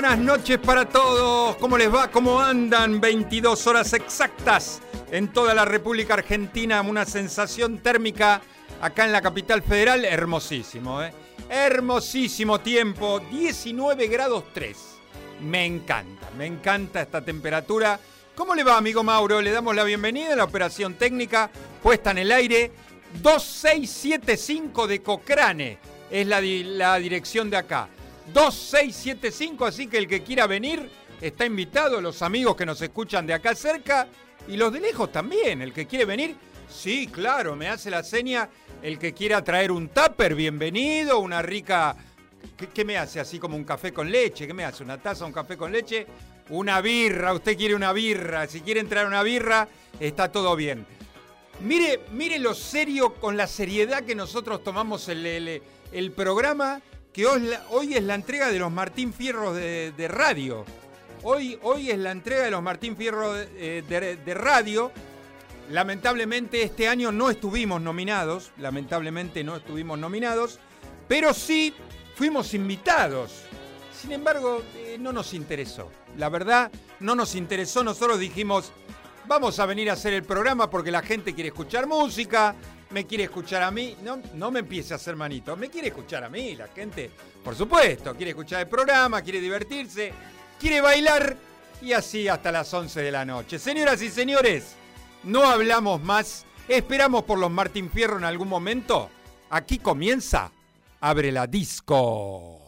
buenas noches para todos. ¿Cómo les va? ¿Cómo andan? 22 horas exactas en toda la República Argentina. Una sensación térmica acá en la capital federal. Hermosísimo, ¿eh? Hermosísimo tiempo. 19 grados 3. Me encanta, me encanta esta temperatura. ¿Cómo le va, amigo Mauro? Le damos la bienvenida a la operación técnica puesta en el aire. 2675 de Cochrane es la dirección de acá. 2675, así que el que quiera venir está invitado, los amigos que nos escuchan de acá cerca y los de lejos también, el que quiere venir, sí, claro, me hace la seña, el que quiera traer un tupper, bienvenido, una rica, ¿qué, me hace? Así como un café con leche, ¿qué me hace? ¿Una taza, un café con leche? Una birra, usted quiere una birra, si quiere entrar una birra, está todo bien. Mire, mire lo serio, con la seriedad que nosotros tomamos el, el, el programa que hoy, es la entrega de los Martín Fierros de, radio. Hoy, hoy, es la entrega de los Martín Fierros de, de, radio. Lamentablemente este año no estuvimos nominados, lamentablemente no estuvimos nominados, pero sí fuimos invitados. Sin embargo, eh, no nos interesó. La verdad, no nos interesó. Nosotros dijimos, vamos a venir a hacer el programa porque la gente quiere escuchar música, me quiere escuchar a mí. No, no me empiece a hacer manito, me quiere escuchar a mí. La gente, por supuesto, quiere escuchar el programa, quiere divertirse, quiere bailar y así hasta las 11 de la noche. Señoras y señores, no hablamos más. Esperamos por los Martín Fierro en algún momento. Aquí comienza. Abre la disco.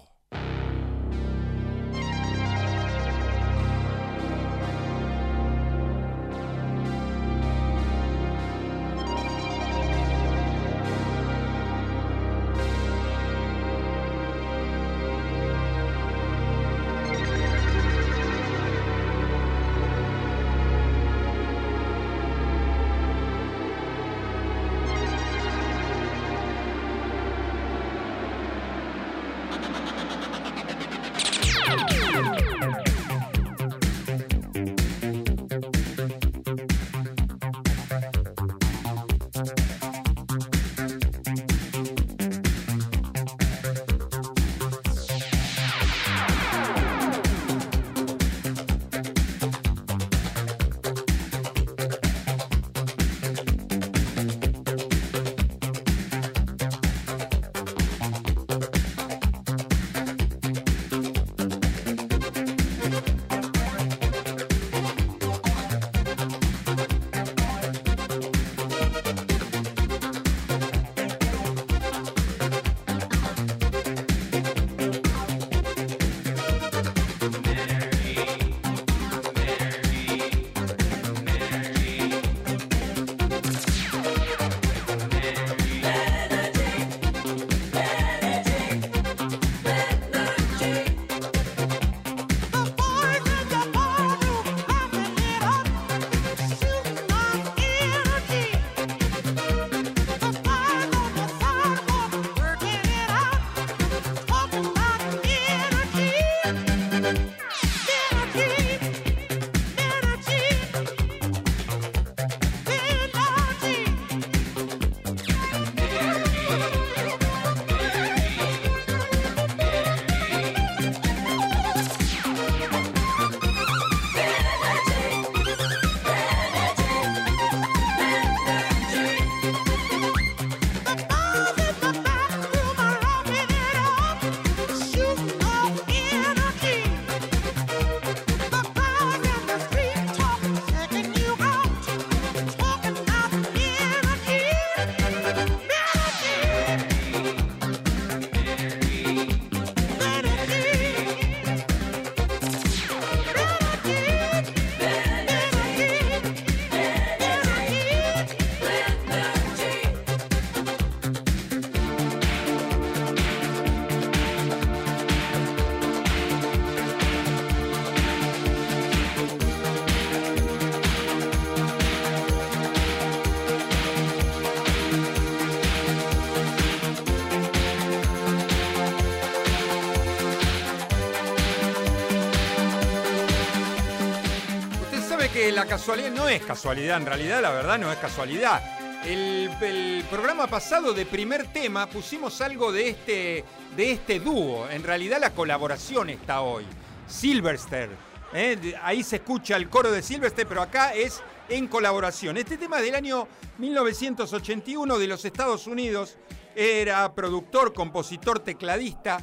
La casualidad no es casualidad, en realidad la verdad no es casualidad. El, programa pasado de primer tema pusimos algo de este, de este dúo. En realidad la colaboración está hoy. Silverster. ¿eh? Ahí se escucha el coro de Silverster, pero acá es en colaboración. Este tema es del año 1981 de los Estados Unidos. Era productor, compositor, tecladista.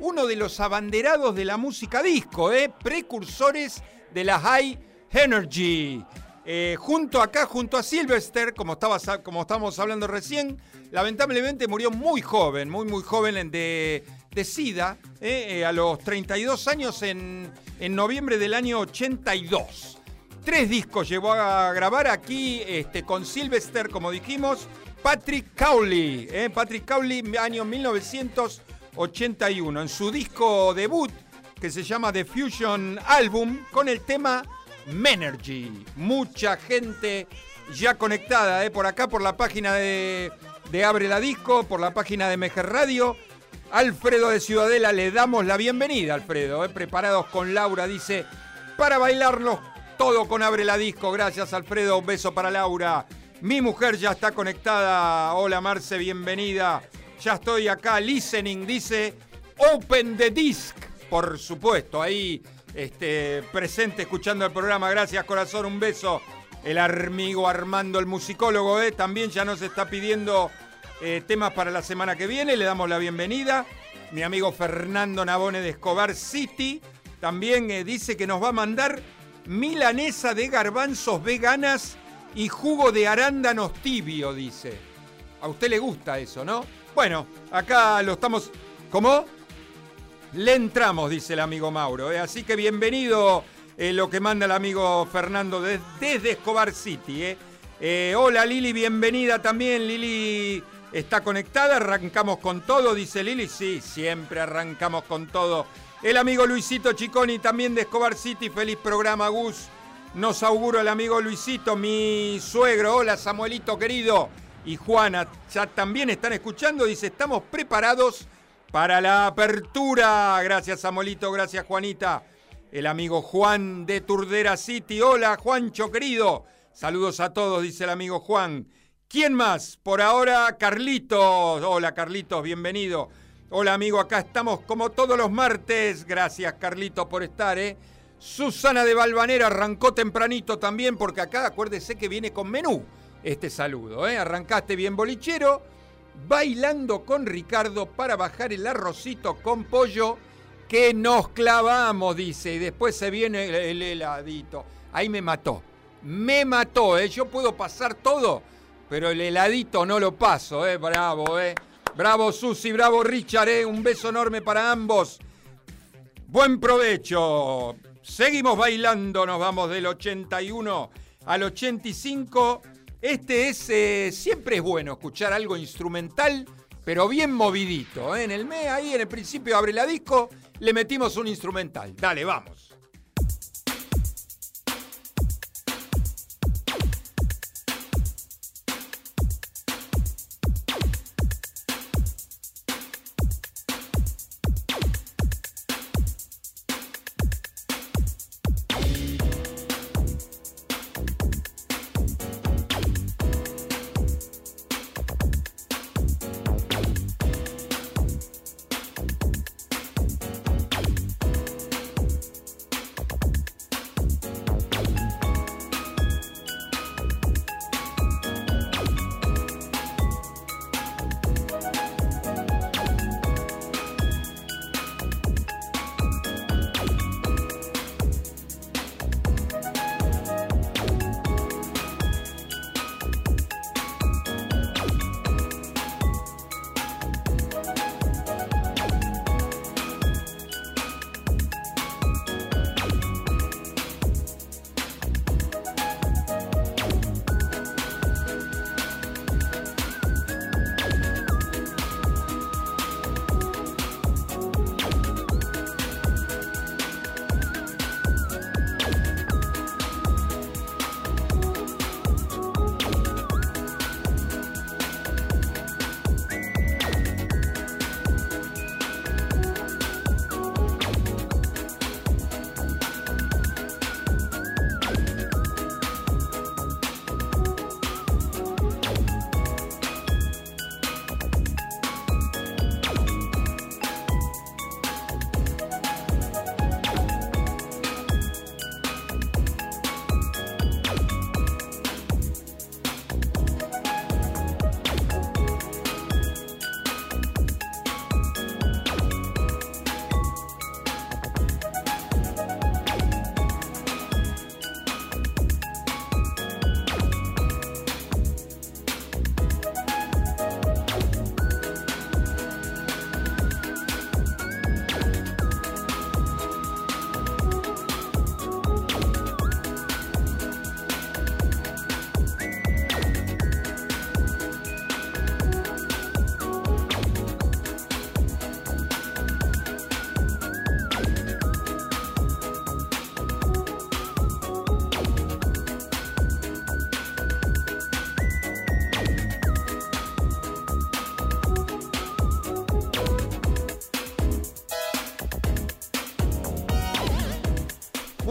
Uno de los abanderados de la música disco, ¿eh? precursores de la High Energy. Eh, junto acá, junto a Sylvester, como, estaba, estábamos hablando recién, lamentablemente murió muy joven, muy, muy joven en- de, de SIDA, eh, eh, a los 32 años en, en noviembre del año 82. Tres discos llevó a grabar aquí este, con Sylvester, como dijimos, Patrick Cowley, eh, Patrick Cowley, año 1981, en su disco debut que se llama The Fusion Album, con el tema Menergy. Mucha gente ya conectada eh, por acá, por la página de, de Abre la Disco, por la página de Mejer Radio. Alfredo de Ciudadela, le damos la bienvenida, Alfredo. eh, preparados con Laura, dice, para bailarnos todo con Abre la Disco. Gracias, Alfredo. Un beso para Laura. Mi mujer ya está conectada. Hola, Marce, bienvenida. Ya estoy acá, listening, dice, Open the Disc. Por supuesto, ahí este, presente escuchando el programa. Gracias, corazón, un beso. El amigo Armando, el musicólogo, eh, también ya nos está pidiendo eh, temas para la semana que viene. Le damos la bienvenida. Mi amigo Fernando Nabone de Escobar City también eh, dice que nos va a mandar milanesa de garbanzos veganas y jugo de arándanos tibio, dice. A usted le gusta eso, ¿no? Bueno, acá lo estamos... ¿Cómo? Le entramos, dice el amigo Mauro. ¿eh? Así que bienvenido eh, lo que manda el amigo Fernando des- desde Escobar City. Eh, hola Lili, bienvenida también. Lili está conectada, arrancamos con todo, dice Lili. Sí, siempre arrancamos con todo. El amigo Luisito Chiconi también de Escobar City. Feliz programa, Gus. Nos auguro el amigo Luisito, mi suegro. Hola Samuelito querido. Y Juana ya también están escuchando. Dice, estamos preparados para la apertura. Gracias Samuelito, gracias Juanita. El amigo Juan de Turdera City. Hola Juancho querido. Saludos a todos, dice el amigo Juan. ¿Quién más? Por ahora, Carlitos. Hola Carlitos, bienvenido. Hola amigo, acá estamos como todos los martes. Gracias Carlitos por estar, ¿eh? Susana de Valvanera arrancó tempranito también porque acá acuérdese que viene con menú este saludo, ¿eh? Arrancaste bien bolichero, bailando con Ricardo para bajar el arrocito con pollo que nos clavamos, dice, y después se viene el, el heladito. Ahí me mató, me mató, ¿eh? Yo puedo pasar todo, pero el heladito no lo paso, ¿eh? Bravo, ¿eh? Bravo Susi, bravo Richard, ¿eh? Un beso enorme para ambos. Buen provecho. Seguimos bailando, nos vamos del 81 al 85. Este es, eh, siempre es bueno escuchar algo instrumental, pero bien movidito. ¿eh? En el mes, ahí en el principio abre la disco, le metimos un instrumental. Dale, vamos.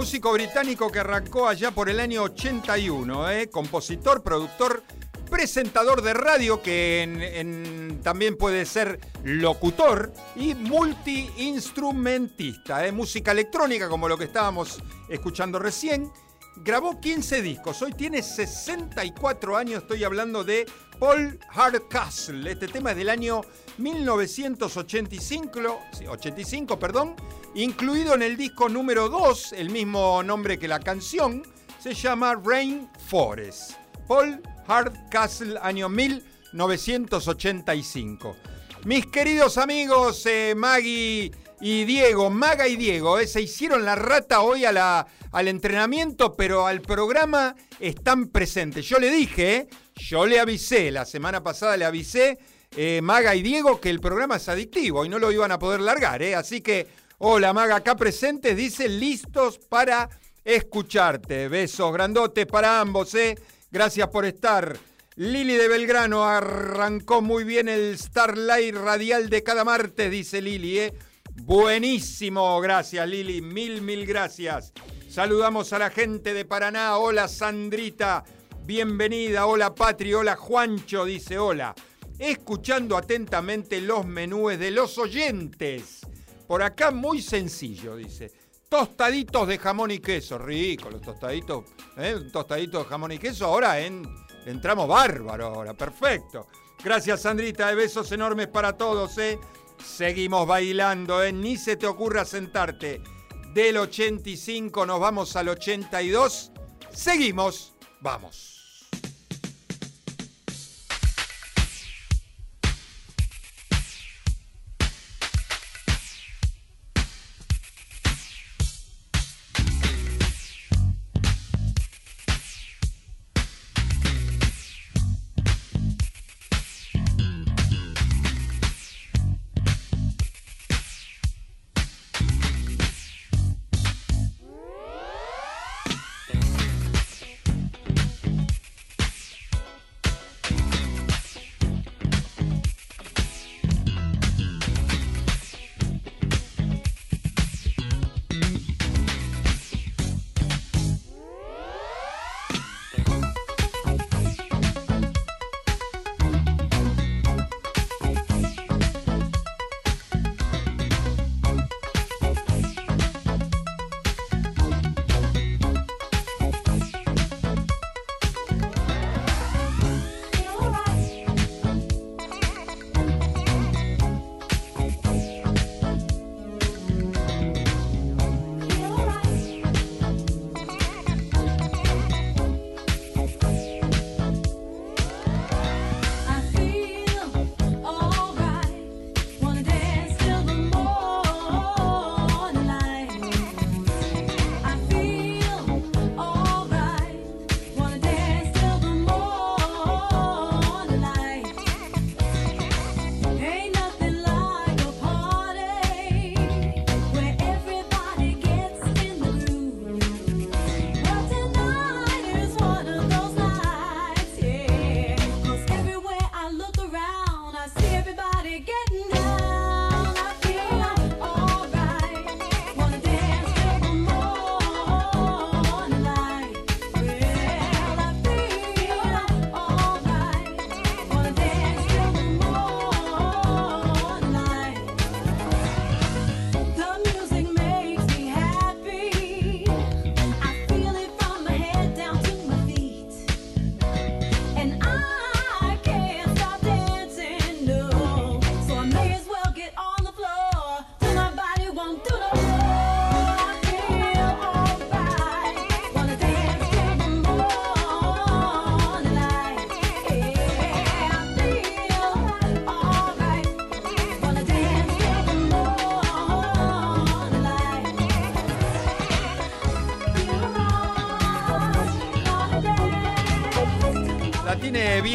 Músico británico que arrancó allá por el año 81, ¿eh? compositor, productor, presentador de radio, que también puede ser locutor y multiinstrumentista, ¿eh? música electrónica como lo que estábamos escuchando recién. Grabó 15 discos, hoy tiene 64 años, estoy hablando de Paul Hardcastle. Este tema es del año 1985, 85, perdón, incluido en el disco número 2, el mismo nombre que la canción, se llama Rain Forest. Paul Hardcastle, año 1985. Mis queridos amigos eh, Maggie y Diego, Maga y Diego, eh, se hicieron la rata hoy a la, al entrenamiento, pero al programa están presentes. Yo le dije, eh, yo le avisé, la semana pasada le avisé, Maga y Diego, que el programa es adictivo y no lo iban a poder largar, así que Hola, Maga, acá presentes, dice, listos para escucharte. Besos grandotes para ambos, ¿eh? Gracias por estar. Lili de Belgrano arrancó muy bien el Starlight Radial de cada martes, dice Lili, ¿eh? Buenísimo, gracias Lili, mil, mil gracias. Saludamos a la gente de Paraná. Hola Sandrita, bienvenida. Hola Patri, hola Juancho, dice hola. Escuchando atentamente los menúes de los oyentes. Por acá muy sencillo, dice. Tostaditos de jamón y queso, rico, los tostaditos, ¿eh? tostaditos de jamón y queso. Ahora entramos bárbaro, ahora, perfecto. Gracias, Sandrita, besos enormes para todos, ¿eh? Seguimos bailando, ¿eh? Ni se te ocurra sentarte. Del 85 nos vamos al 82. Seguimos, vamos.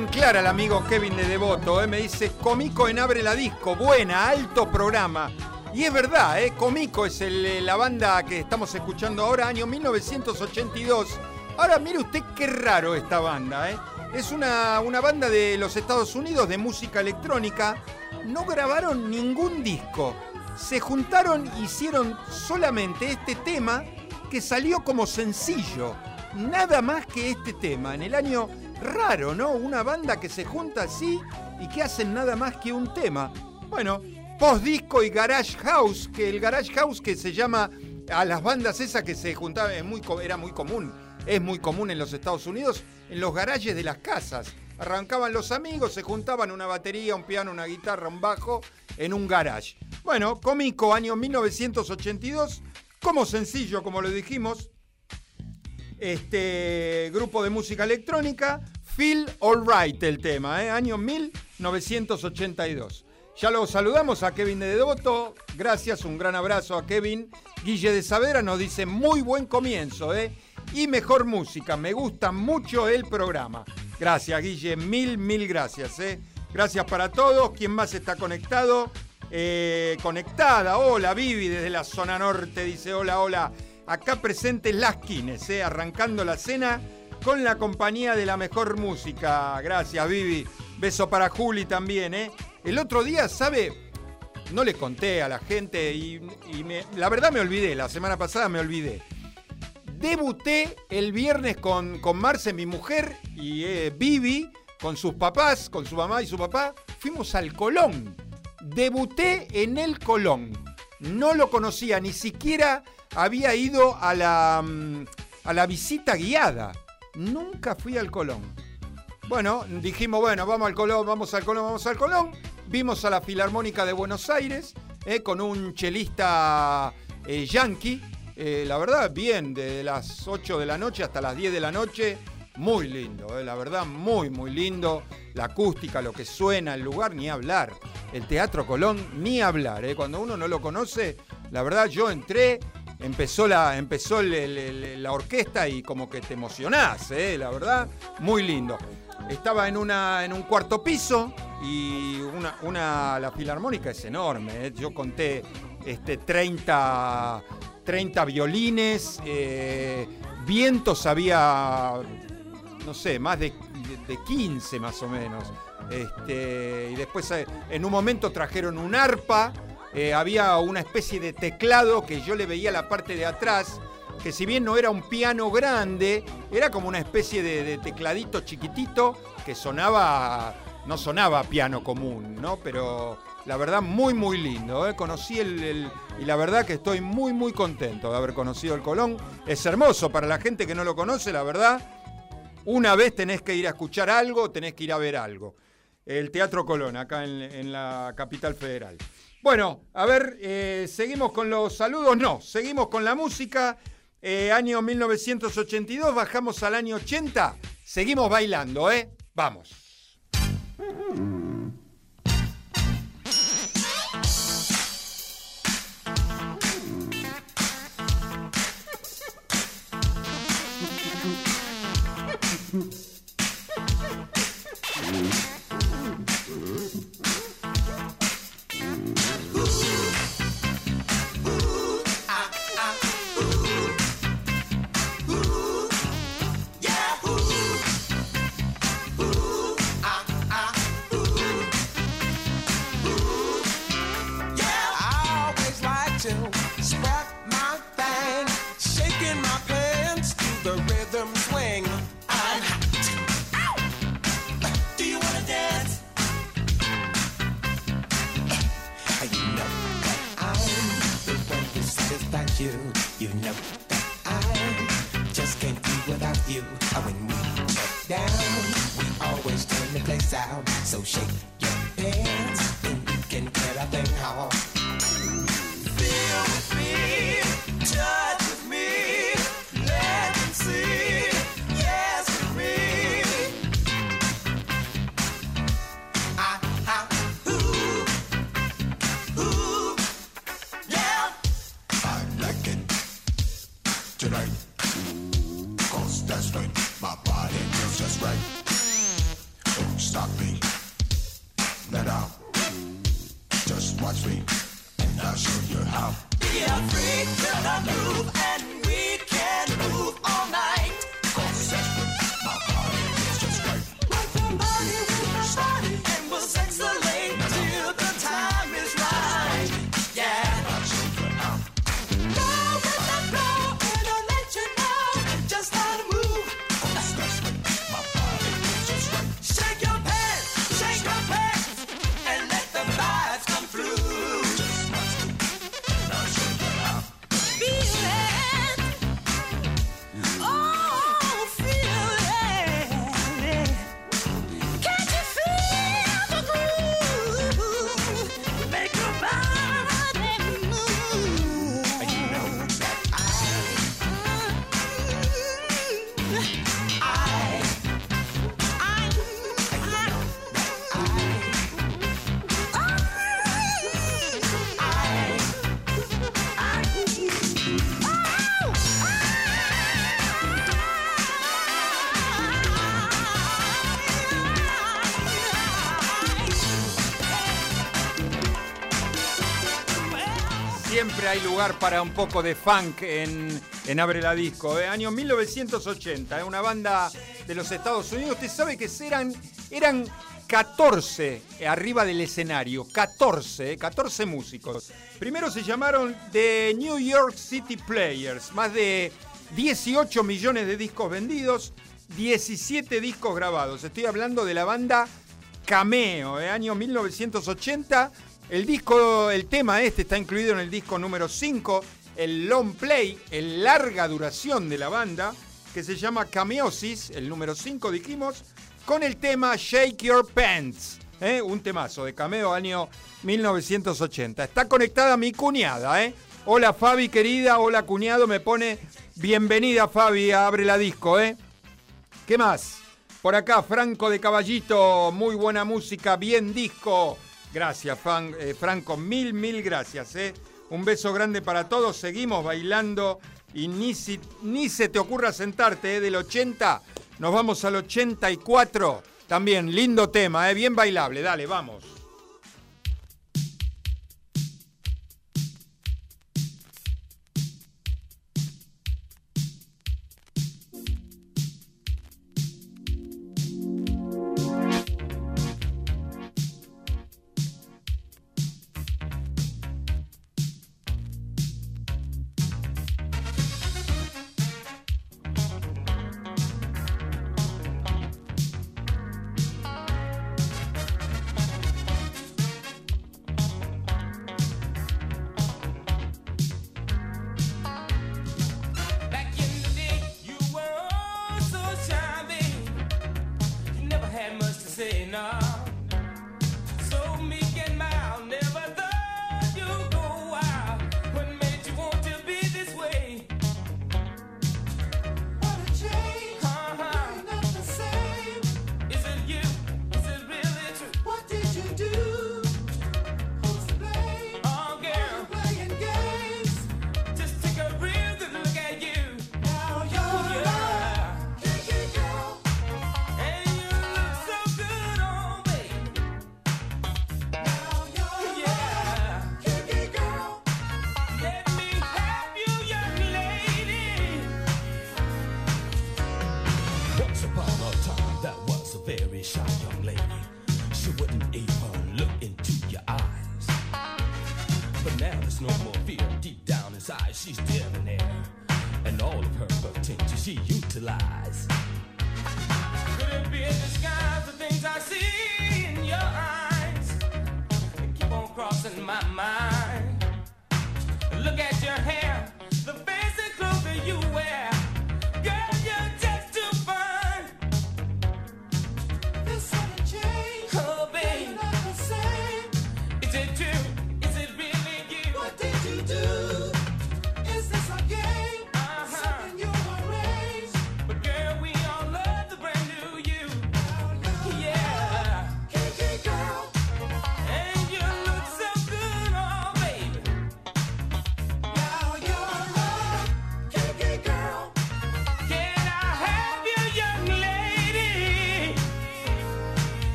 Bien clara el amigo Kevin de Devoto. ¿eh? Me dice, Comico en Abre la Disco. Buena, alto programa. Y es verdad, ¿eh? Comico es eh, la banda que estamos escuchando ahora, año 1982. Ahora mire usted qué raro esta banda. ¿eh? Es una, una banda de los Estados Unidos de música electrónica. No grabaron ningún disco. Se juntaron, hicieron solamente este tema que salió como sencillo. Nada más que este tema, en el año raro, ¿no? Una banda que se junta así y que hacen nada más que un tema. Bueno, post disco y garage house, que el garage house que se llama a las bandas esas que se juntaban, muy, era muy común, es muy común en los Estados Unidos, en los garajes de las casas. Arrancaban los amigos, se juntaban una batería, un piano, una guitarra, un bajo en un garage. Bueno, cómico, año 1982, como sencillo, como lo dijimos, este grupo de música electrónica, Feel Alright el tema, ¿eh? año 1982. Ya lo saludamos a Kevin de Devoto, gracias, un gran abrazo a Kevin. Guille de Savera nos dice muy buen comienzo, ¿eh? Y mejor música, me gusta mucho el programa. Gracias, Guille, mil, mil gracias, ¿eh? Gracias para todos. ¿Quién más está conectado? Eh, conectada. Hola, Vivi, desde la zona norte. Dice: Hola, hola. Acá presentes las Quines, ¿eh? arrancando la cena con la compañía de la mejor música. Gracias, Vivi. Beso para Juli también, ¿eh? El otro día, ¿sabe? No le conté a la gente y, la verdad me olvidé. La semana pasada me olvidé. Debuté el viernes con, con Marce, mi mujer, y eh, Vivi con sus papás, con su mamá y su papá, fuimos al Colón. Debuté en el Colón. No lo conocía, ni siquiera había ido a la, mm, a la visita guiada. Nunca fui al Colón. Bueno, dijimos, bueno, vamos al Colón, vamos al Colón, vamos al Colón. Vimos a la Filarmónica de Buenos Aires eh, con un chelista eh, yankee. Eh, la verdad, bien, de las 8 de la noche hasta las 10 de la noche muy lindo, eh, la verdad, muy, muy lindo. La acústica, lo que suena, el lugar, ni hablar. El Teatro Colón, ni hablar. Cuando uno no lo conoce, la verdad, yo entré, empezó la, empezó la orquesta y como que te emocionás, eh, la verdad, muy lindo. Estaba en, una, en un cuarto piso y una, una, la filarmónica es enorme. Eh. Yo conté este, 30, 30 violines, vientos había no sé, más de, 15 más o menos. Este, y después eh, en un momento trajeron un arpa, eh, había una especie de teclado que yo le veía la parte de atrás, que si bien no era un piano grande, era como una especie de, tecladito chiquitito que sonaba, no sonaba piano común, ¿no? Pero la verdad muy muy lindo, ¿eh? conocí el, y la verdad que estoy muy muy contento de haber conocido el Colón. Es hermoso para la gente que no lo conoce, la verdad una vez tenés que ir a escuchar algo, tenés que ir a ver algo. El Teatro Colón, acá en, la capital federal. Bueno, a ver, eh, seguimos con los saludos. No, seguimos con la música. Eh, año 1982, bajamos al año 80. Seguimos bailando, ¿eh? Vamos. You know that I just can't do without you. When we get down, we always turn the place out. So shake hay lugar para un poco de funk en, Abre la Disco. ¿eh? Año 1980, ¿eh? una banda de los Estados Unidos. Usted sabe que eran, eran 14 arriba del escenario, 14, 14 músicos. Primero se llamaron The New York City Players, más de 18 millones de discos vendidos, 17 discos grabados. Estoy hablando de la banda Cameo, ¿eh? año 1980. El disco, el tema este está incluido en el disco número 5, el long play, el larga duración de la banda, que se llama Cameosis, el número 5 dijimos, con el tema Shake Your Pants. ¿eh? Un temazo de cameo año 1980. Está conectada mi cuñada, ¿eh? Hola Fabi querida, hola cuñado, me pone bienvenida Fabi, abre la disco, ¿eh? ¿Qué más? Por acá, Franco de Caballito, muy buena música, bien disco. Gracias, eh, Franco, mil, mil gracias. ¿eh? Un beso grande para todos, seguimos bailando y ni, ni se te ocurra sentarte ¿eh? del 80 nos vamos al 84. También lindo tema, ¿eh? bien bailable. Dale, vamos.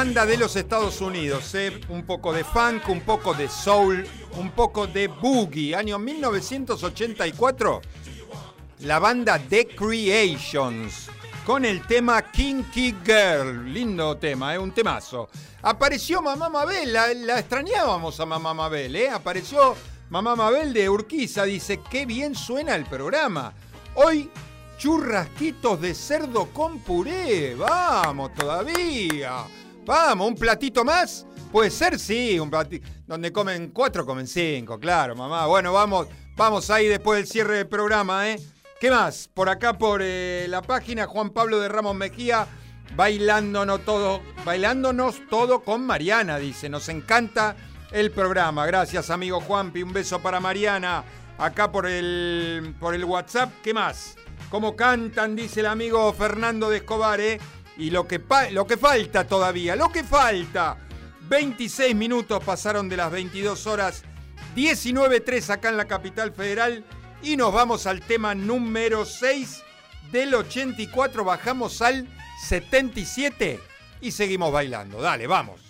Banda de los Estados Unidos, ¿eh? un poco de funk, un poco de soul, un poco de boogie. Año 1984, la banda The Creations, con el tema Kinky Girl. Lindo tema, ¿eh? un temazo. Apareció Mamá Mabel, la, extrañábamos a Mamá Mabel, ¿eh? apareció Mamá Mabel de Urquiza, dice, qué bien suena el programa. Hoy churrasquitos de cerdo con puré. Vamos todavía. Vamos, un platito más. Puede ser, sí, un platito. Donde comen cuatro, comen cinco, claro, mamá. Bueno, vamos, vamos ahí después del cierre del programa, ¿eh? ¿Qué más? Por acá, por eh, la página, Juan Pablo de Ramos Mejía, bailándonos todo, bailándonos todo con Mariana, dice. Nos encanta el programa. Gracias, amigo Juanpi. Un beso para Mariana. Acá por el, por el WhatsApp. ¿Qué más? ¿Cómo cantan? Dice el amigo Fernando de Escobar, ¿eh? Y lo que, lo que falta todavía, lo que falta. 26 minutos pasaron de las 22 horas, 19.3 acá en la capital federal. Y nos vamos al tema número 6 del 84. Bajamos al 77 y seguimos bailando. Dale, vamos.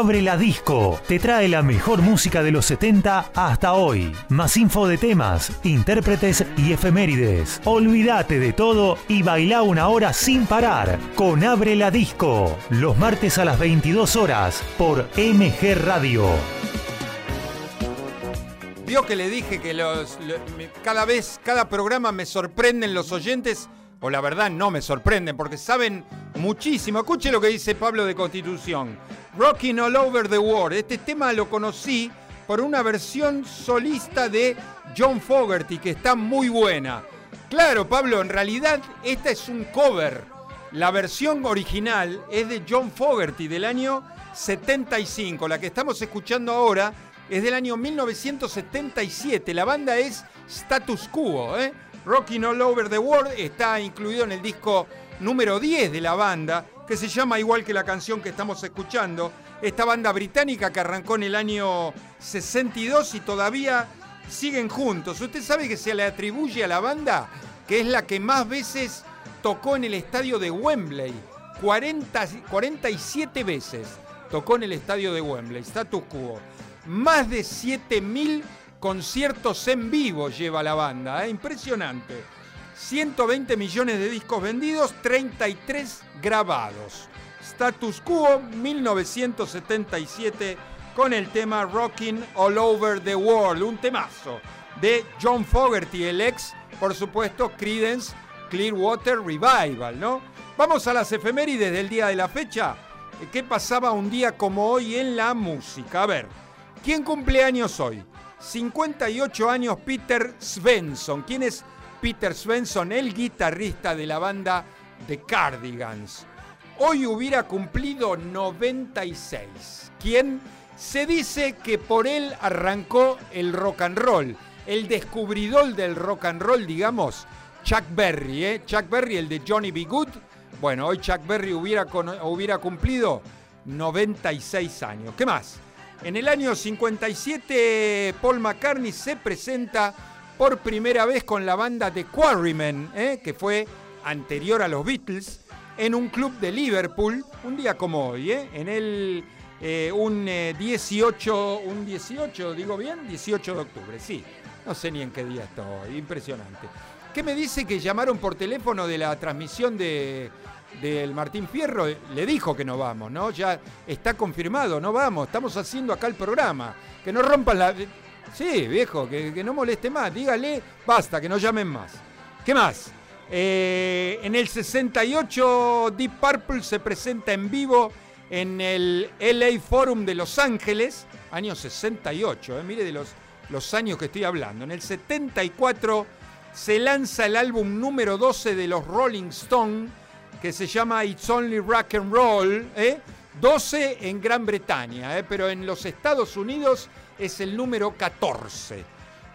Abre la Disco. Te trae la mejor música de los 70 hasta hoy. Más info de temas, intérpretes y efemérides. Olvídate de todo y baila una hora sin parar con Abre la Disco. Los martes a las 22 horas por MG Radio. Vio que le dije que los, cada vez, cada programa me sorprenden los oyentes, o la verdad no me sorprenden, porque saben muchísimo. Escuche lo que dice Pablo de Constitución. Rocking All Over the World. Este tema lo conocí por una versión solista de John Fogerty que está muy buena. Claro, Pablo, en realidad esta es un cover. La versión original es de John Fogerty del año 75. La que estamos escuchando ahora es del año 1977. La banda es Status Quo. ¿eh? Rocking All Over the World está incluido en el disco número 10 de la banda que se llama igual que la canción que estamos escuchando. Esta banda británica que arrancó en el año 62 y todavía siguen juntos. Usted sabe que se le atribuye a la banda que es la que más veces tocó en el estadio de Wembley. 40, 47 veces tocó en el estadio de Wembley, status quo. Más de 7.000 conciertos en vivo lleva la banda, ¿eh? impresionante. 120 millones de discos vendidos, 33 grabados. Status Quo 1977 con el tema Rocking All Over the World, un temazo de John Fogerty, el ex, por supuesto, Credence Clearwater Revival, ¿no? Vamos a las efemérides del día de la fecha. ¿Qué pasaba un día como hoy en la música? A ver, ¿quién cumple años hoy? 58 años Peter Svensson. ¿Quién es Peter Svensson? El guitarrista de la banda The Cardigans. Hoy hubiera cumplido 96. ¿Quién? Se dice que por él arrancó el rock and roll. El descubridor del rock and roll, digamos, Chuck Berry, ¿eh? Chuck Berry, el de Johnny B. Good. Bueno, hoy Chuck Berry hubiera, hubiera cumplido 96 años. ¿Qué más? En el año 57, Paul McCartney se presenta por primera vez con la banda de Quarrymen, ¿eh? que fue anterior a los Beatles, en un club de Liverpool, un día como hoy, ¿eh? en el eh, un 18, un 18, digo bien, 18 de octubre, sí. No sé ni en qué día estoy, impresionante. ¿Qué me dice que llamaron por teléfono de la transmisión de, del Martín Fierro? Le dijo que no vamos, ¿no? Ya está confirmado, no vamos, estamos haciendo acá el programa. Que no rompan la... Sí, viejo, que, no moleste más, dígale, basta, que no llamen más. ¿Qué más? Eh, en el 68 Deep Purple se presenta en vivo en el LA Forum de Los Ángeles, año 68, eh, mire de los, los años que estoy hablando. En el 74 se lanza el álbum número 12 de los Rolling Stones, que se llama It's Only Rock and Roll, 12 ¿eh? en Gran Bretaña, pero en los Estados Unidos es el número 14.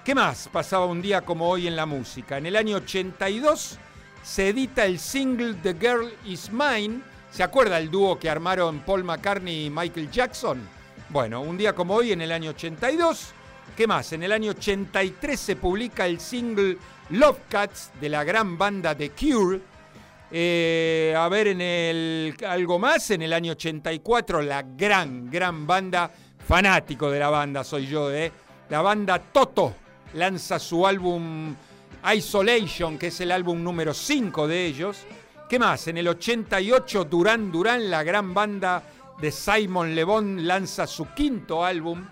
¿Qué más pasaba un día como hoy en la música? En el año 82 se edita el single The Girl Is Mine. ¿Se acuerda el dúo que armaron Paul McCartney y Michael Jackson? Bueno, un día como hoy en el año 82. ¿Qué más? En el año 83 se publica el single Love Cats de la gran banda The Cure. Eh, a ver, en el algo más, en el año 84, la gran, gran banda, fanático de la banda soy yo, ¿eh? La banda Toto lanza su álbum Isolation, que es el álbum número 5 de ellos. ¿Qué más? En el 88, Duran Duran, la gran banda de Simon Le Bon, lanza su quinto álbum,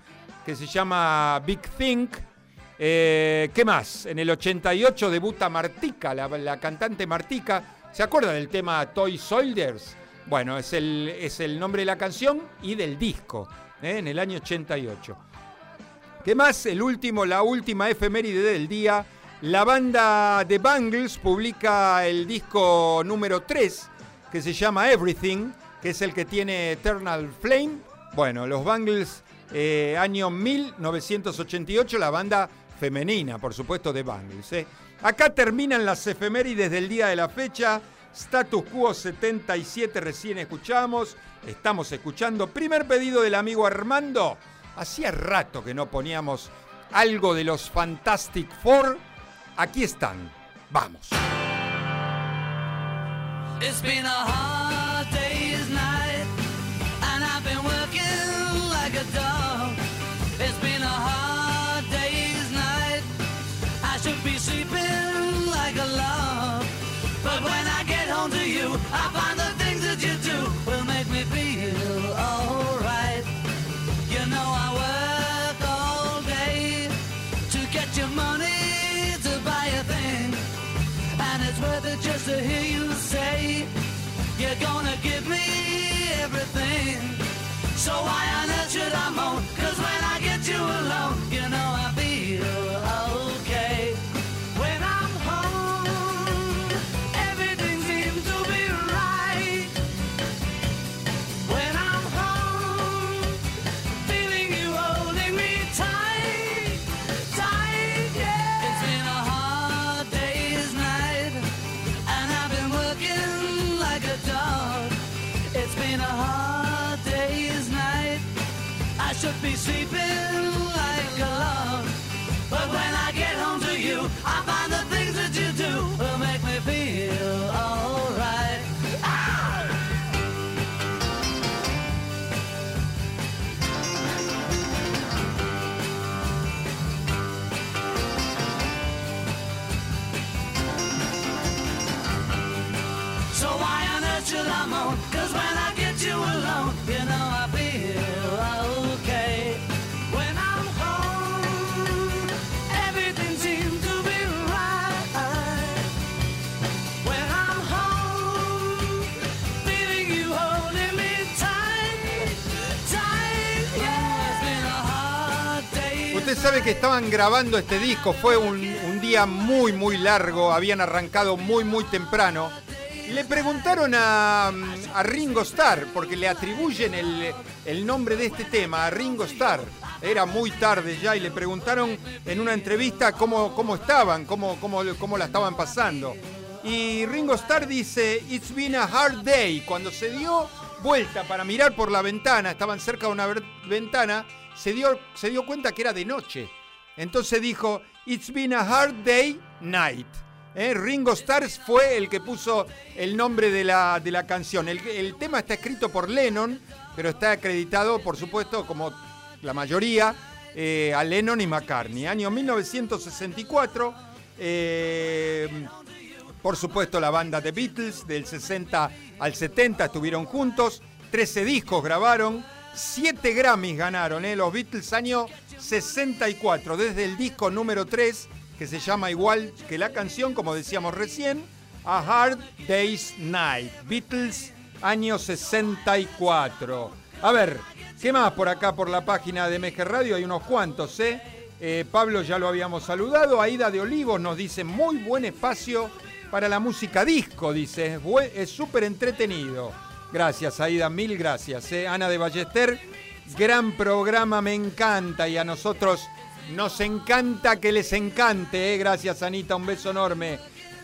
que se llama Big Think. Eh, ¿Qué más? En el 88 debuta Martica, la, cantante Martica. ¿Se acuerda del tema Toy Soldiers? Bueno, es el, es el nombre de la canción y del disco, ¿eh? en el año 88. ¿Qué más? El último, la última efeméride del día. La banda The Bangles publica el disco número 3, que se llama Everything, que es el que tiene Eternal Flame. Bueno, los Bangles, eh, año 1988, la banda femenina, por supuesto, de Bangles. ¿eh? Acá terminan las efemérides del día de la fecha. Status Quo 77 recién escuchamos. Estamos escuchando. Primer pedido del amigo Armando. Hacía rato que no poníamos algo de los Fantastic Four. Aquí están. Vamos. Been a hard que estaban grabando este disco, fue un, día muy, muy largo, habían arrancado muy, muy temprano. Le preguntaron a, a Ringo Starr, porque le atribuyen el, el nombre de este tema, a Ringo Starr. Era muy tarde ya y le preguntaron en una entrevista cómo, cómo estaban, cómo, cómo, cómo la estaban pasando. Y Ringo Starr dice, It's been a hard day. Cuando se dio vuelta para mirar por la ventana, estaban cerca de una ventana, se dio, se dio cuenta que era de noche. Entonces dijo, It's been a hard day night. ¿Eh? Ringo Starr fue el que puso el nombre de la, de la canción. El, el tema está escrito por Lennon, pero está acreditado, por supuesto, como la mayoría, eh, a Lennon y McCartney. Año 1964. eh, por supuesto, la banda The Beatles, del 60 al 70 estuvieron juntos, 13 discos grabaron, 7 Grammys ganaron, ¿eh? los Beatles año 64, desde el disco número 3, que se llama igual que la canción, como decíamos recién, A Hard Day's Night. Beatles año 64. A ver, ¿qué más por acá por la página de MG Radio? Hay unos cuantos, ¿eh? Eh, Pablo ya lo habíamos saludado. Aida de Olivos nos dice, muy buen espacio para la música disco, dice. Es súper entretenido. Gracias, Aida, mil gracias. ¿eh? Ana de Ballester, gran programa, me encanta. Y a nosotros nos encanta que les encante. ¿eh? Gracias, Anita, un beso enorme.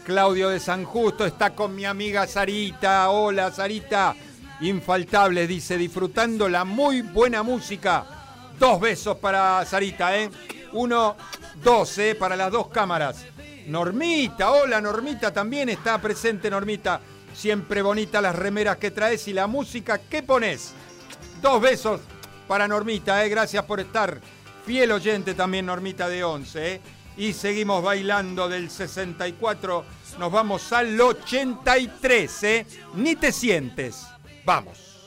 Claudio de San Justo está con mi amiga Sarita. Hola, Sarita. Infaltable, dice, disfrutando la muy buena música. Dos besos para Sarita, ¿eh? Uno, dos, ¿eh? Para las dos cámaras. Normita, hola Normita, también está presente Normita. Siempre bonita las remeras que traes y la música que pones. Dos besos para Normita, ¿eh? Gracias por estar. Fiel oyente también Normita de 11, ¿eh? Y seguimos bailando del 64. Nos vamos al 83, ¿eh? Ni te sientes. Vamos.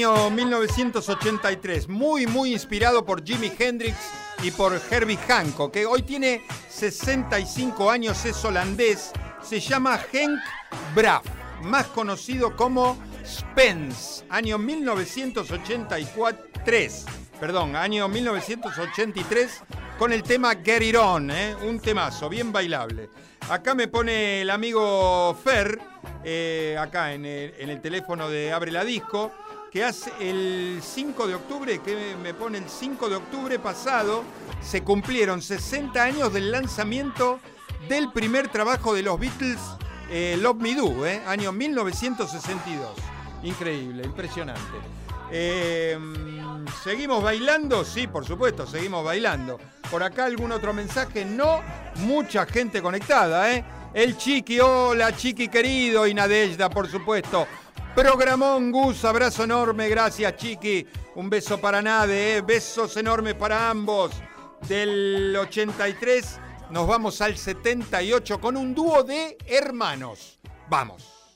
Año 1983, muy muy inspirado por Jimi Hendrix y por Herbie Hancock, que hoy tiene 65 años, es holandés, se llama Henk Braff, más conocido como Spence, año 1983, perdón, año 1983, con el tema Get It On, ¿eh? un temazo, bien bailable. Acá me pone el amigo Fer, eh, acá en el, en el teléfono de Abre la Disco, que hace el 5 de octubre, que me pone el 5 de octubre pasado, se cumplieron 60 años del lanzamiento del primer trabajo de los Beatles, eh, Love Me Do, eh, año 1962. Increíble, impresionante. Eh, ¿Seguimos bailando? Sí, por supuesto, seguimos bailando. Por acá algún otro mensaje, no, mucha gente conectada, ¿eh? El Chiqui, hola Chiqui querido, y Nadejda, por supuesto. Programón Gus, abrazo enorme, gracias Chiqui. Un beso para Nade, ¿eh? besos enormes para ambos. Del 83 nos vamos al 78 con un dúo de hermanos. Vamos.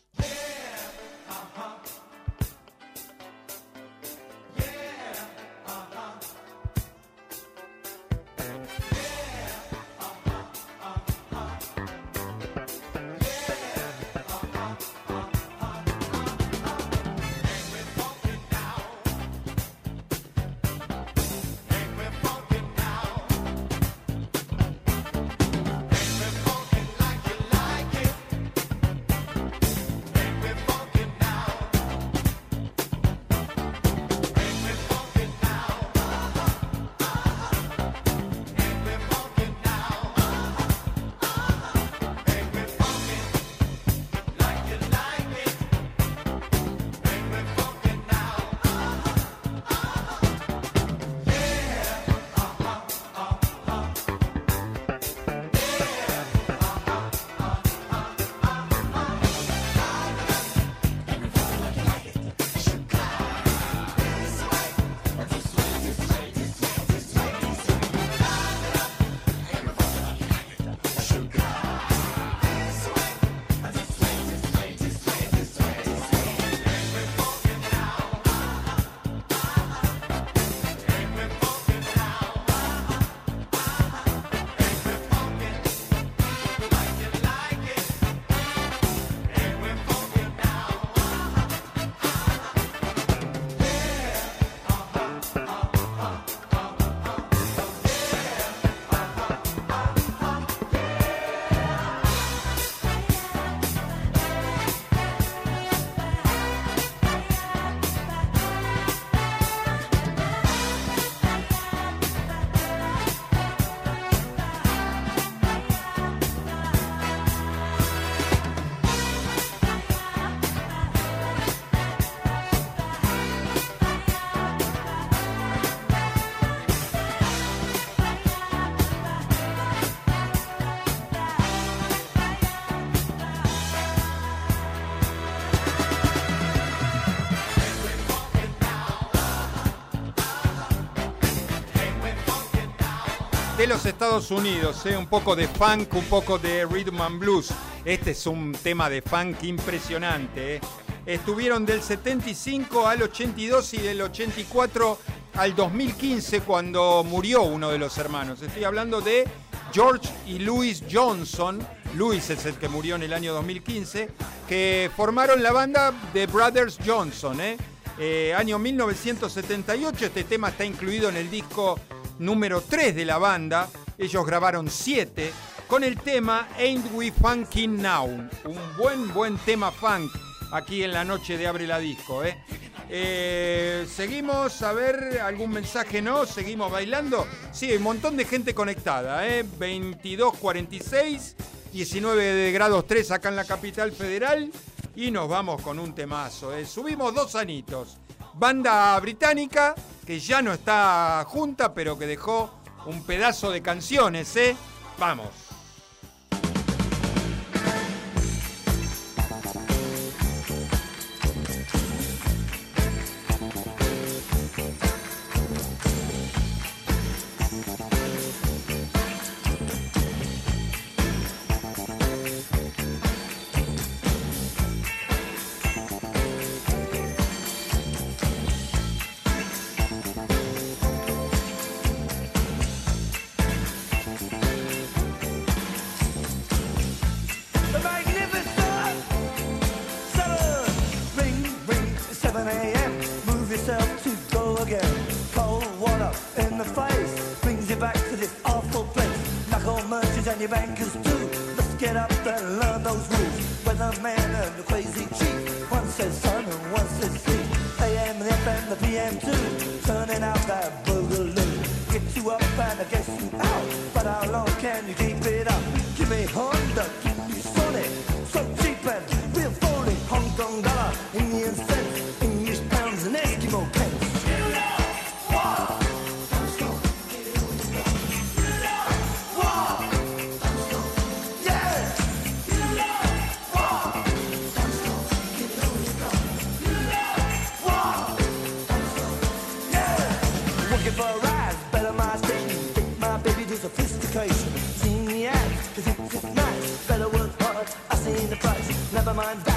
De los Estados Unidos, ¿eh? un poco de funk, un poco de rhythm and blues. Este es un tema de funk impresionante. ¿eh? Estuvieron del 75 al 82 y del 84 al 2015 cuando murió uno de los hermanos. Estoy hablando de George y Louis Johnson. Louis es el que murió en el año 2015, que formaron la banda The Brothers Johnson. ¿eh? Año 1978, este tema está incluido en el disco número 3 de la banda. Ellos grabaron 7 con el tema Ain't We Funkin' Now. Un buen, buen tema funk aquí en la noche de Abre la Disco. ¿eh? Eh, seguimos a ver algún mensaje, ¿no? Seguimos bailando. Sí, hay un montón de gente conectada. ¿eh? 22.46, 19 de grados 3 acá en la capital federal. Y nos vamos con un temazo. ¿eh? Subimos dos anitos. Banda británica que ya no está junta, pero que dejó un pedazo de canciones, ¿eh? Vamos. Again. Cold water in the face brings you back to this awful place. Knuckle merchants and your bankers too. Let's get up and learn those rules. Weatherman and the crazy chief. One says sun and one says sea. AM, the FM, the PM too. Turning out that boogaloo. Get you up and I guess you out. But how long can you keep it up? Give me Honda, keep me solid. So cheap and real phony. Hong Kong dollar, sophistication. Seen the ads, cause it's just nice. Better work hard, I seen the price. Never mind that,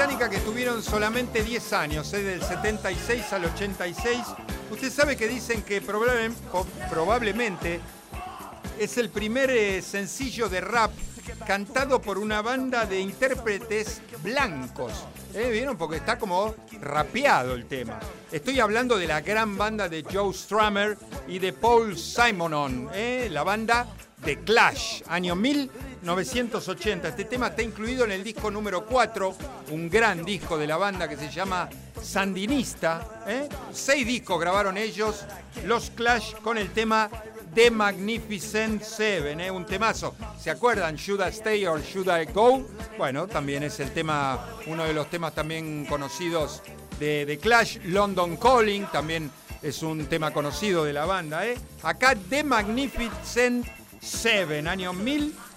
británica que tuvieron solamente 10 años, ¿eh? del 76 al 86. Usted sabe que dicen que probablemente es el primer eh, sencillo de rap cantado por una banda de intérpretes blancos. ¿Eh? ¿Vieron? Porque está como rapeado el tema. Estoy hablando de la gran banda de Joe Strummer y de Paul Simonon, ¿eh? la banda de Clash, año 1980. Este tema está incluido en el disco número 4, un gran disco de la banda que se llama Sandinista. ¿eh? Seis discos grabaron ellos, los Clash, con el tema The Magnificent Seven, ¿eh? un temazo. ¿Se acuerdan? Should I Stay or Should I Go? Bueno, también es el tema, uno de los temas también conocidos de, Clash, London Calling, también es un tema conocido de la banda. ¿eh? Acá The Magnificent Seven, año 1980.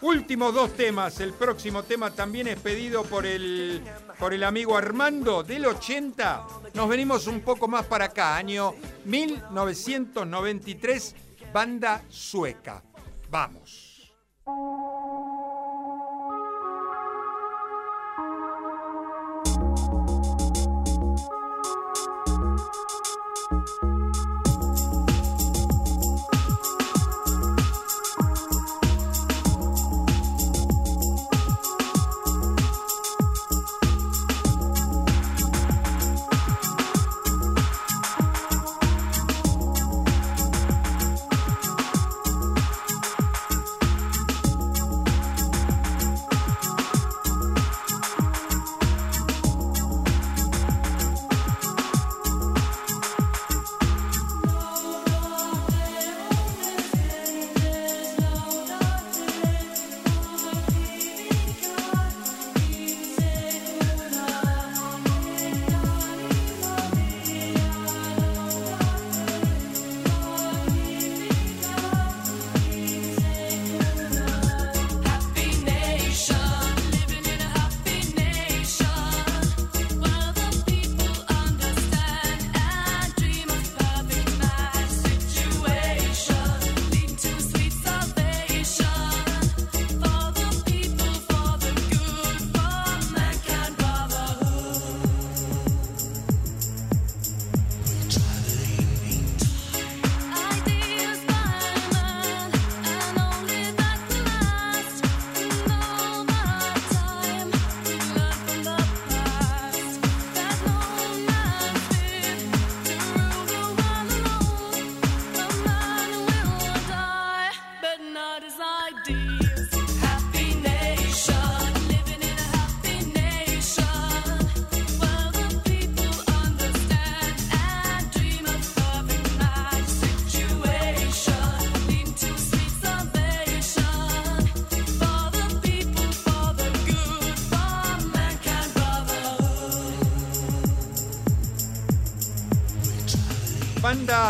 Últimos dos temas. El próximo tema también es pedido por el, por el amigo Armando del 80. Nos venimos un poco más para acá, año 1993, banda sueca. Vamos.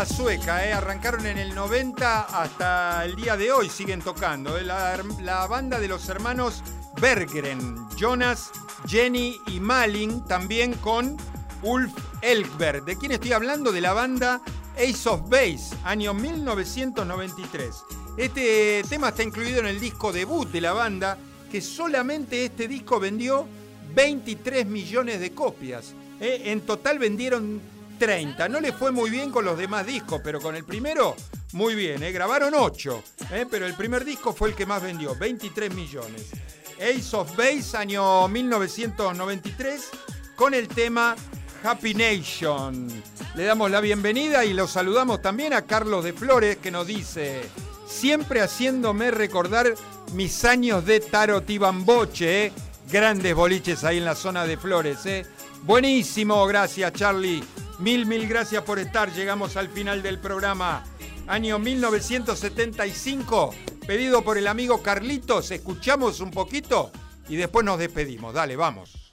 Sueca, ¿eh? arrancaron en el 90 hasta el día de hoy, siguen tocando. ¿eh? La, la banda de los hermanos Berggren, Jonas, Jenny y Malin, también con Ulf Elkberg. ¿De quién estoy hablando? De la banda Ace of Base, año 1993. Este tema está incluido en el disco debut de la banda, que solamente este disco vendió 23 millones de copias. ¿eh? En total vendieron 30. No le fue muy bien con los demás discos, pero con el primero, muy bien. ¿eh? Grabaron 8, ¿eh? pero el primer disco fue el que más vendió, 23 millones. Ace of Base, año 1993, con el tema Happy Nation. Le damos la bienvenida y lo saludamos también a Carlos de Flores que nos dice, siempre haciéndome recordar mis años de tarot y bamboche, ¿eh? grandes boliches ahí en la zona de Flores. Buenísimo, gracias Charlie. Mil, mil gracias por estar. Llegamos al final del programa. Año 1975, pedido por el amigo Carlitos. Escuchamos un poquito y después nos despedimos. Dale, vamos.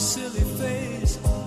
silly face.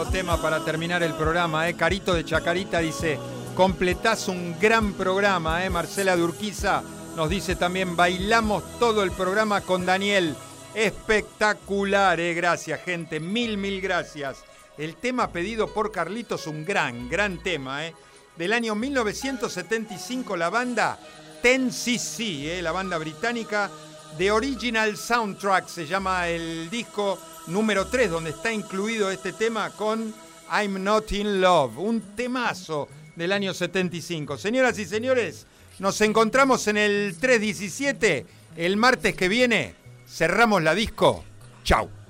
Tema para terminar el programa, ¿eh? Carito de Chacarita dice, completás un gran programa, ¿eh? Marcela de Urquiza nos dice también, bailamos todo el programa con Daniel. Espectacular, ¿eh? Gracias, gente. Mil, mil gracias. El tema pedido por Carlitos, un gran, gran tema, ¿eh? Del año 1975, la banda Ten CC, ¿eh? la banda británica The Original Soundtrack, se llama el disco número 3, donde está incluido este tema con I'm Not in Love, un temazo del año 75. Señoras y señores, nos encontramos en el 317 el martes que viene. Cerramos la disco. Chau.